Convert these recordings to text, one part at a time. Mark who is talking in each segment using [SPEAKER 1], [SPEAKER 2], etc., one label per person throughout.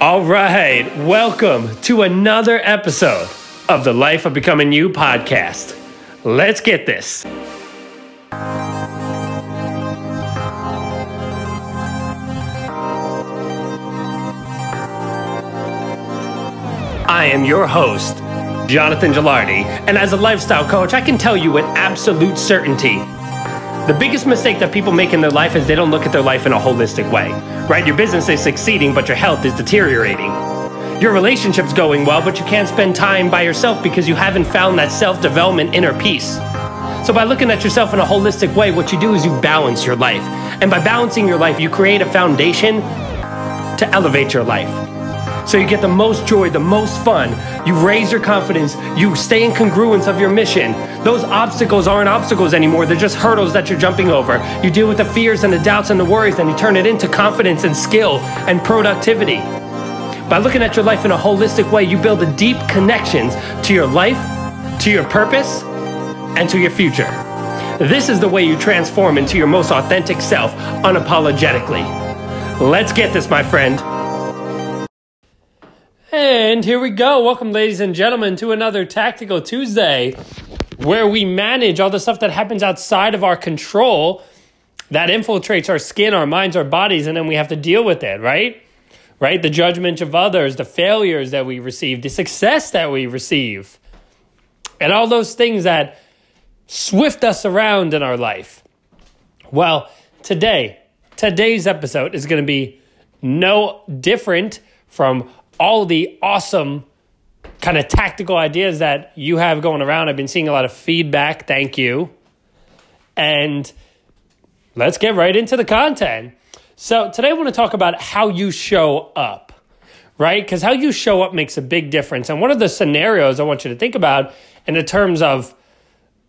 [SPEAKER 1] All right, welcome to another episode of the Life of Becoming You podcast. Let's get this. I am your host, Jonathan Gilardi, and as a lifestyle coach, I can tell you with absolute certainty the biggest mistake that people make in their life is they don't look at their life in a holistic way, right? Your business is succeeding, but your health is deteriorating. Your relationship's going well, but you can't spend time by yourself because you haven't found that self development inner peace. So, by looking at yourself in a holistic way, what you do is you balance your life. And by balancing your life, you create a foundation to elevate your life. So you get the most joy, the most fun. You raise your confidence. You stay in congruence of your mission. Those obstacles aren't obstacles anymore. They're just hurdles that you're jumping over. You deal with the fears and the doubts and the worries, and you turn it into confidence and skill and productivity. By looking at your life in a holistic way, you build a deep connections to your life, to your purpose, and to your future. This is the way you transform into your most authentic self unapologetically. Let's get this, my friend. And here we go. Welcome, ladies and gentlemen, to another Tactical Tuesday where we manage all the stuff that happens outside of our control that infiltrates our skin, our minds, our bodies, and then we have to deal with it, right? Right? The judgment of others, the failures that we receive, the success that we receive, and all those things that swift us around in our life. Well, today, today's episode is going to be no different from all the awesome kind of tactical ideas that you have going around. I've been seeing a lot of feedback. Thank you. And let's get right into the content. So, today I want to talk about how you show up, right? Because how you show up makes a big difference. And one of the scenarios I want you to think about in the terms of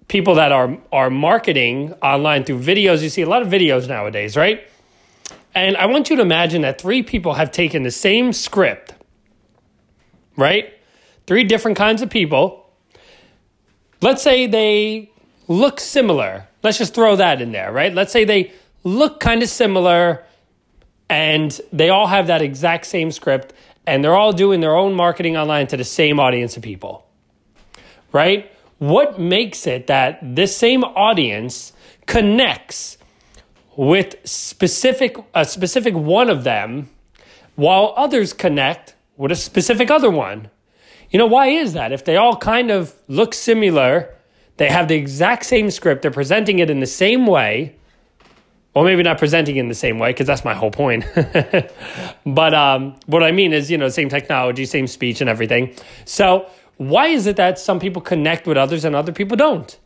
[SPEAKER 1] people that are, are marketing online through videos, you see a lot of videos nowadays, right? And I want you to imagine that three people have taken the same script right? Three different kinds of people. Let's say they look similar. Let's just throw that in there, right? Let's say they look kind of similar and they all have that exact same script and they're all doing their own marketing online to the same audience of people, right? What makes it that this same audience connects with specific a specific one of them while others connect with a specific other one. You know, why is that? If they all kind of look similar, they have the exact same script, they're presenting it in the same way. Well, maybe not presenting in the same way, because that's my whole point. but um, what I mean is, you know, same technology, same speech, and everything. So, why is it that some people connect with others and other people don't?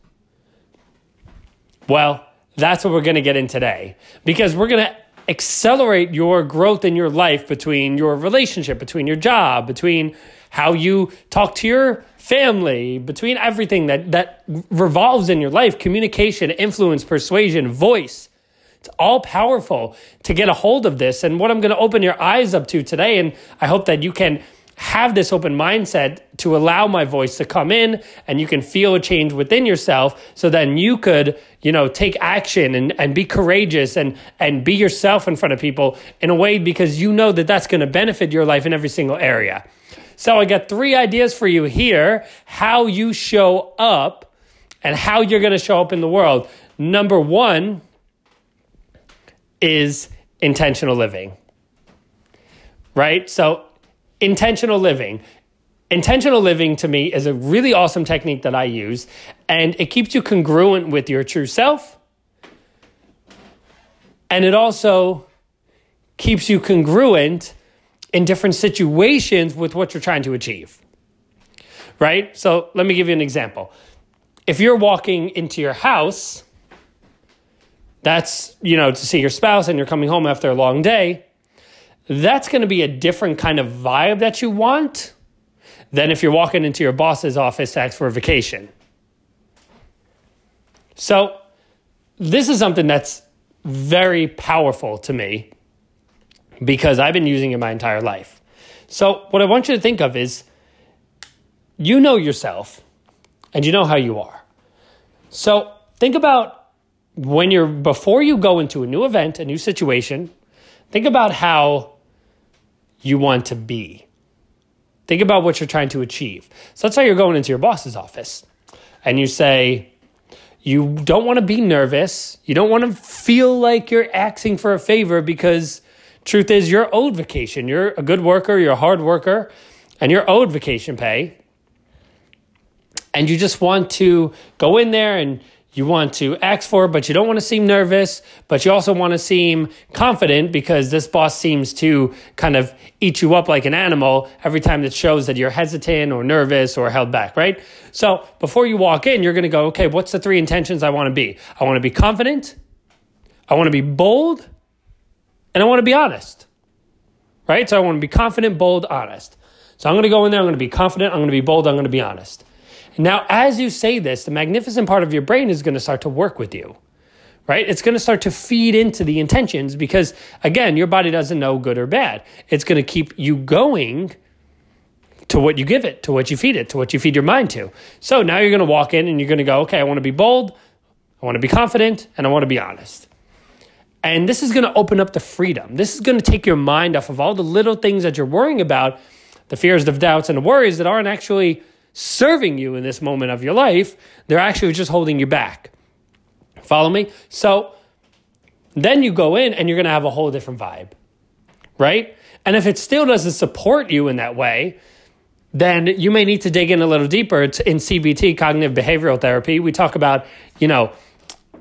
[SPEAKER 1] Well, that's what we're going to get in today, because we're going to accelerate your growth in your life between your relationship, between your job, between how you talk to your family, between everything that, that revolves in your life communication, influence, persuasion, voice. It's all powerful to get a hold of this. And what I'm going to open your eyes up to today, and I hope that you can have this open mindset to allow my voice to come in and you can feel a change within yourself so then you could you know take action and, and be courageous and and be yourself in front of people in a way because you know that that's going to benefit your life in every single area. So i got three ideas for you here how you show up and how you're going to show up in the world. Number one is intentional living right? So intentional living. Intentional living to me is a really awesome technique that I use, and it keeps you congruent with your true self. And it also keeps you congruent in different situations with what you're trying to achieve. Right? So let me give you an example. If you're walking into your house, that's, you know, to see your spouse and you're coming home after a long day, that's going to be a different kind of vibe that you want than if you're walking into your boss's office to ask for a vacation. So, this is something that's very powerful to me because I've been using it my entire life. So, what I want you to think of is you know yourself and you know how you are. So, think about when you're before you go into a new event, a new situation, think about how you want to be. Think about what you're trying to achieve. So let's say you're going into your boss's office and you say, you don't want to be nervous. You don't want to feel like you're asking for a favor because truth is you're owed vacation. You're a good worker, you're a hard worker, and you're owed vacation pay. And you just want to go in there and you want to ask for but you don't want to seem nervous, but you also want to seem confident because this boss seems to kind of eat you up like an animal every time that shows that you're hesitant or nervous or held back, right? So before you walk in, you're going to go, okay, what's the three intentions I want to be? I want to be confident, I want to be bold, and I want to be honest, right? So I want to be confident, bold, honest. So I'm going to go in there, I'm going to be confident, I'm going to be bold, I'm going to be honest. Now, as you say this, the magnificent part of your brain is going to start to work with you, right? It's going to start to feed into the intentions because, again, your body doesn't know good or bad. It's going to keep you going to what you give it, to what you feed it, to what you feed your mind to. So now you're going to walk in and you're going to go, okay, I want to be bold, I want to be confident, and I want to be honest. And this is going to open up the freedom. This is going to take your mind off of all the little things that you're worrying about, the fears, the doubts, and the worries that aren't actually serving you in this moment of your life, they're actually just holding you back. Follow me? So then you go in and you're going to have a whole different vibe, right? And if it still doesn't support you in that way, then you may need to dig in a little deeper. It's in CBT, cognitive behavioral therapy. We talk about, you know,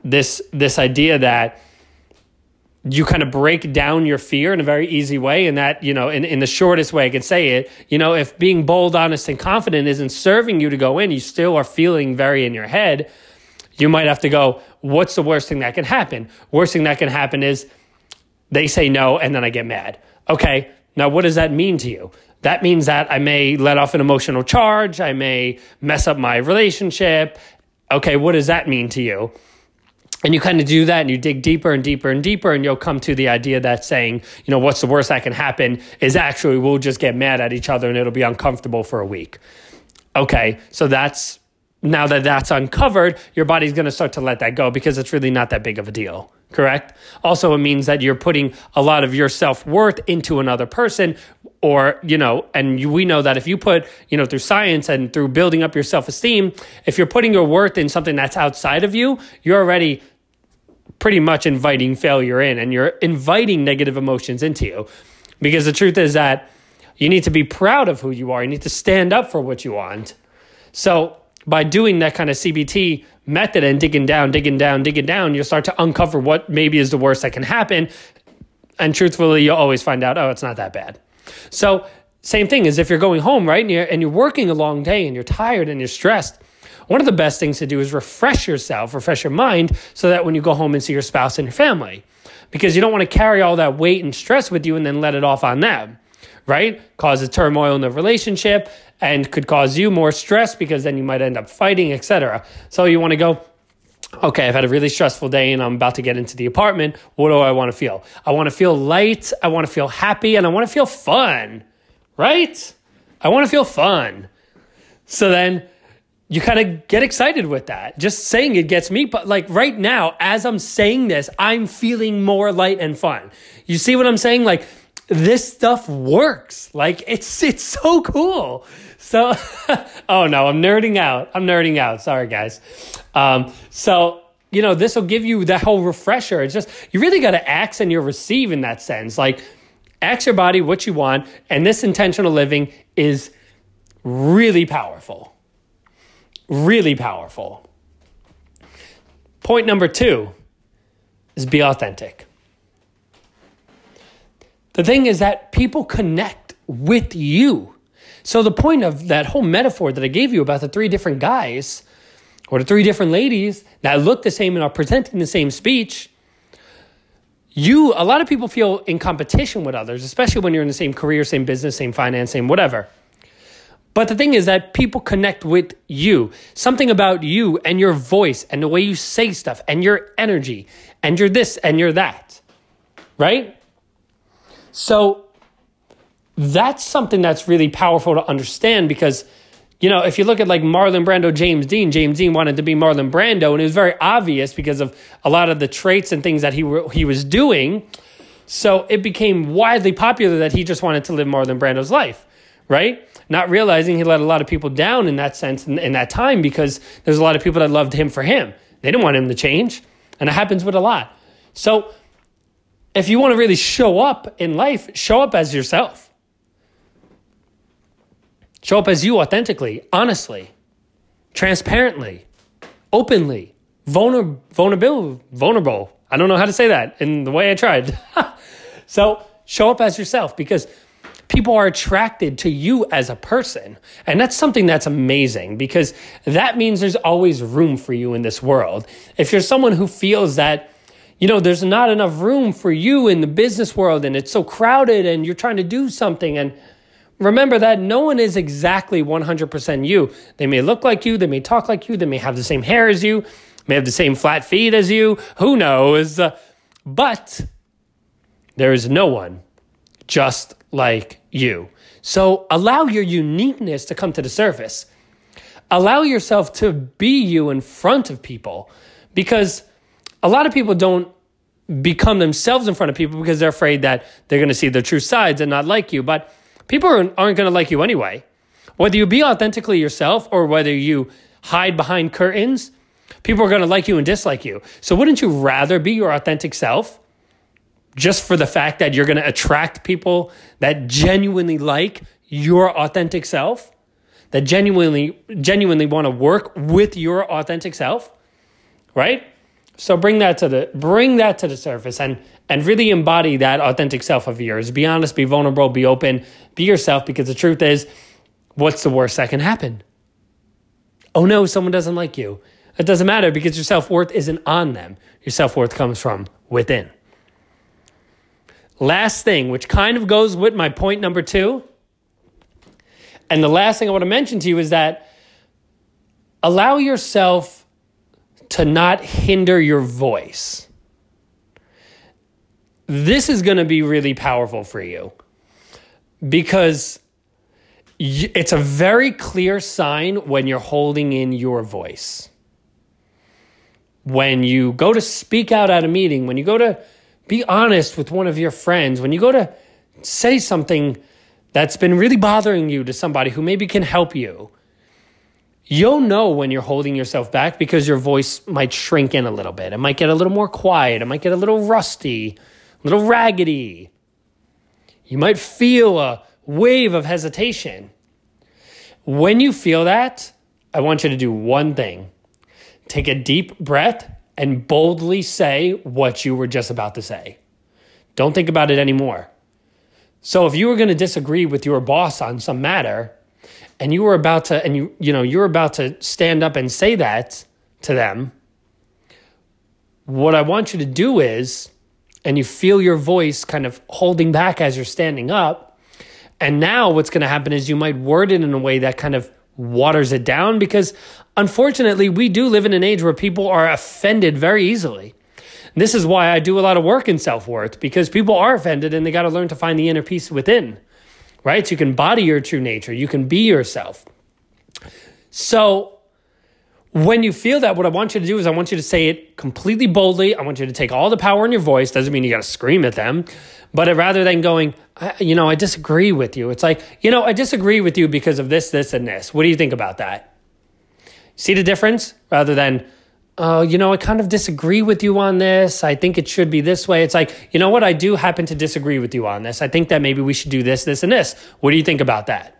[SPEAKER 1] this this idea that you kind of break down your fear in a very easy way and that you know in, in the shortest way i can say it you know if being bold honest and confident isn't serving you to go in you still are feeling very in your head you might have to go what's the worst thing that can happen? Worst thing that can happen is they say no and then i get mad. Okay now what does that mean to you? That means that i may let off an emotional charge i may mess up my relationship. Okay what does that mean to you and you kind of do that and you dig deeper and deeper and deeper and you'll come to the idea that saying you know what's the worst that can happen is actually we'll just get mad at each other and it'll be uncomfortable for a week. Okay so that's now that that's uncovered your body's going to start to let that go because it's really not that big of a deal correct? Also it means that you're putting a lot of your self-worth into another person or you know and you, we know that if you put you know through science and through building up your self-esteem if you're putting your worth in something that's outside of you you're already pretty much inviting failure in and you're inviting negative emotions into you. Because the truth is that you need to be proud of who you are. You need to stand up for what you want. So, by doing that kind of CBT method and digging down, digging down, digging down, you'll start to uncover what maybe is the worst that can happen. And truthfully, you'll always find out, oh, it's not that bad. So, same thing as if you're going home, right? And you're, and you're working a long day and you're tired and you're stressed one of the best things to do is refresh yourself, refresh your mind, so that when you go home and see your spouse and your family, because you don't want to carry all that weight and stress with you and then let it off on them, right? Cause a turmoil in the relationship and could cause you more stress because then you might end up fighting, etc. So you want to go, okay, I've had a really stressful day and I'm about to get into the apartment. What do I want to feel? I want to feel light, I want to feel happy, and I want to feel fun, right? I want to feel fun. So then you kind of get excited with that. Just saying it gets me, but like right now, as I'm saying this, I'm feeling more light and fun. You see what I'm saying? Like this stuff works. Like it's it's so cool. So, oh no, I'm nerding out. I'm nerding out. Sorry, guys. Um, so you know, this will give you that whole refresher. It's just you really got to ask and you receive in that sense. Like ask your body what you want, and this intentional living is really powerful really powerful. Point number two is be authentic. The thing is that people connect with you. So, the point of that whole metaphor that I gave you about the three different guys or the three different ladies that look the same and are presenting the same speech, you, a lot of people feel in competition with others, especially when you're in the same career, same business, same finance, same whatever. But the thing is that people connect with you. Something about you and your voice and the way you say stuff and your energy and you're this and you're that. Right? So that's something that's really powerful to understand because, you know, if you look at like Marlon Brando, James Dean, James Dean wanted to be Marlon Brando, and it was very obvious because of a lot of the traits and things that he, he was doing. So it became widely popular that he just wanted to live Marlon Brando's life, right? Not realizing he let a lot of people down in that sense in, in that time because there's a lot of people that loved him for him. They didn't want him to change. And it happens with a lot. So if you want to really show up in life, show up as yourself. Show up as you authentically, honestly, transparently, openly, vulner- vulnerable, vulnerable. I don't know how to say that in the way I tried. so show up as yourself because people are attracted to you as a person. And that's something that's amazing because that means there's always room for you in this world. If you're someone who feels that, you know, there's not enough room for you in the business world and it's so crowded and you're trying to do something and remember that no one is exactly 100% you. They may look like you, they may talk like you, they may have the same hair as you, may have the same flat feet as you, who knows? But there is no one just like you. So allow your uniqueness to come to the surface. Allow yourself to be you in front of people because a lot of people don't become themselves in front of people because they're afraid that they're going to see their true sides and not like you. But people aren't, going to like you anyway. Whether you be authentically yourself or whether you hide behind curtains, people are going to like you and dislike you. So wouldn't you rather be your authentic self? Just for the fact that you're going to attract people that genuinely like your authentic self, that genuinely genuinely want to work with your authentic self, right? So bring that to the bring that to the surface and and really embody that authentic self of yours. Be honest, be vulnerable, be open, be yourself because the truth is what's the worst that can happen? Oh no, someone doesn't like you. It doesn't matter because your self-worth isn't on them. Your self-worth comes from within. Last thing, which kind of goes with my point number two. And the last thing I want to mention to you is that allow yourself to not hinder your voice. This is going to be really powerful for you because it's a very clear sign when you're holding in your voice. When you go to speak out at a meeting, when you go to be honest with one of your friends. When you go to say something that's been really bothering you to somebody who maybe can help you, you'll know when you're holding yourself back because your voice might shrink in a little bit. It might get a little more quiet. It might get a little rusty, a little raggedy. You might feel a wave of hesitation. When you feel that, I want you to do one thing take a deep breath and boldly say what you were just about to say. Don't think about it anymore. So if you were going to disagree with your boss on some matter and you were about to and you you know you're about to stand up and say that to them, what I want you to do is and you feel your voice kind of holding back as you're standing up. And now what's going to happen is you might word it in a way that kind of waters it down because unfortunately, we do live in an age where people are offended very easily. This is why I do a lot of work in self worth because people are offended and they got to learn to find the inner peace within, right? So you can body your true nature, you can be yourself. So, when you feel that, what I want you to do is I want you to say it completely boldly. I want you to take all the power in your voice. Doesn't mean you got to scream at them, but rather than going, you know, I disagree with you, it's like, you know, I disagree with you because of this, this, and this. What do you think about that? See the difference? Rather than, oh, you know, I kind of disagree with you on this. I think it should be this way. It's like, you know what? I do happen to disagree with you on this. I think that maybe we should do this, this, and this. What do you think about that?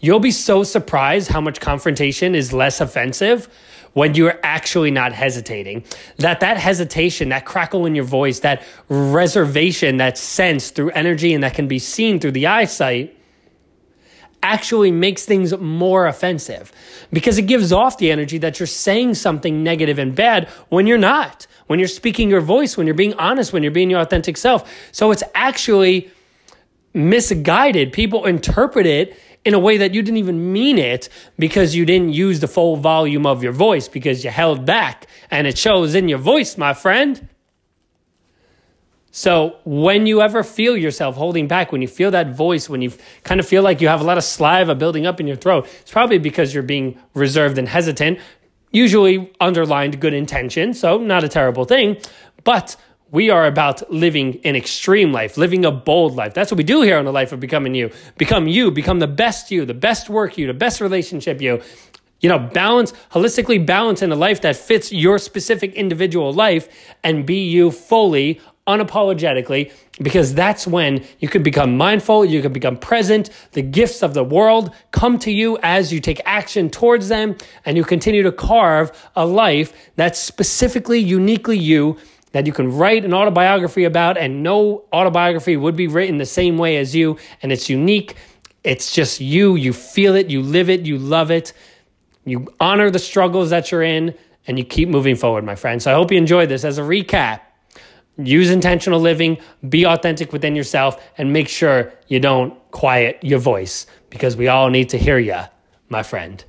[SPEAKER 1] You'll be so surprised how much confrontation is less offensive when you're actually not hesitating. That that hesitation, that crackle in your voice, that reservation, that sense through energy and that can be seen through the eyesight actually makes things more offensive because it gives off the energy that you're saying something negative and bad when you're not. When you're speaking your voice, when you're being honest, when you're being your authentic self. So it's actually misguided. People interpret it in a way that you didn't even mean it because you didn't use the full volume of your voice because you held back and it shows in your voice, my friend. So, when you ever feel yourself holding back, when you feel that voice, when you kind of feel like you have a lot of saliva building up in your throat, it's probably because you're being reserved and hesitant, usually underlined good intention. So, not a terrible thing. But We are about living an extreme life, living a bold life. That's what we do here on the life of becoming you. Become you, become the best you, the best work you, the best relationship you. You know, balance, holistically balance in a life that fits your specific individual life and be you fully, unapologetically, because that's when you can become mindful, you can become present. The gifts of the world come to you as you take action towards them, and you continue to carve a life that's specifically, uniquely you. That you can write an autobiography about, and no autobiography would be written the same way as you, and it's unique. It's just you. You feel it, you live it, you love it. You honor the struggles that you're in, and you keep moving forward, my friend. So I hope you enjoyed this. As a recap, use intentional living, be authentic within yourself, and make sure you don't quiet your voice because we all need to hear you, my friend.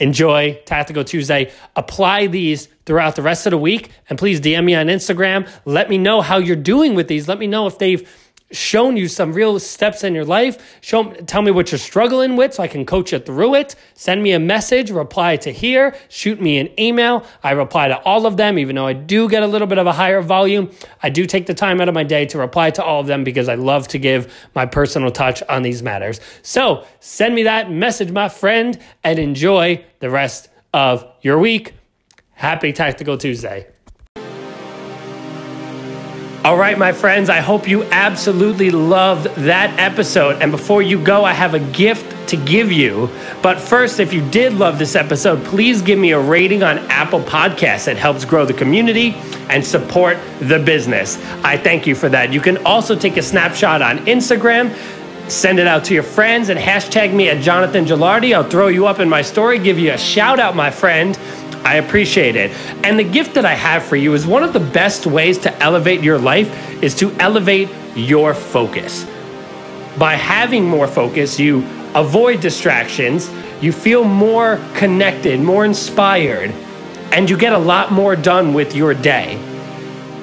[SPEAKER 1] Enjoy Tactical Tuesday. Apply these throughout the rest of the week. And please DM me on Instagram. Let me know how you're doing with these. Let me know if they've shown you some real steps in your life. Show, tell me what you're struggling with so I can coach you through it. Send me a message, reply to here, shoot me an email. I reply to all of them, even though I do get a little bit of a higher volume. I do take the time out of my day to reply to all of them because I love to give my personal touch on these matters. So send me that message, my friend, and enjoy the rest of your week. Happy Tactical Tuesday. All right, my friends, I hope you absolutely loved that episode. And before you go, I have a gift to give you. But first, if you did love this episode, please give me a rating on Apple Podcasts. It helps grow the community and support the business. I thank you for that. You can also take a snapshot on Instagram. Send it out to your friends and hashtag me at Jonathan Gilardi. I'll throw you up in my story, give you a shout out, my friend. I appreciate it. And the gift that I have for you is one of the best ways to elevate your life is to elevate your focus. By having more focus, you avoid distractions, you feel more connected, more inspired, and you get a lot more done with your day.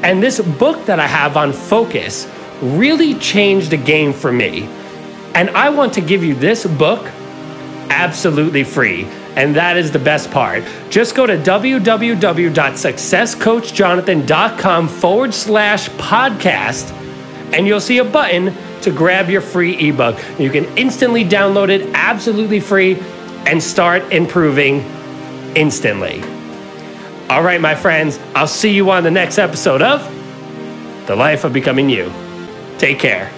[SPEAKER 1] And this book that I have on focus really changed the game for me. And I want to give you this book absolutely free. And that is the best part. Just go to www.successcoachjonathan.com forward slash podcast, and you'll see a button to grab your free ebook. You can instantly download it absolutely free and start improving instantly. All right, my friends, I'll see you on the next episode of The Life of Becoming You. Take care.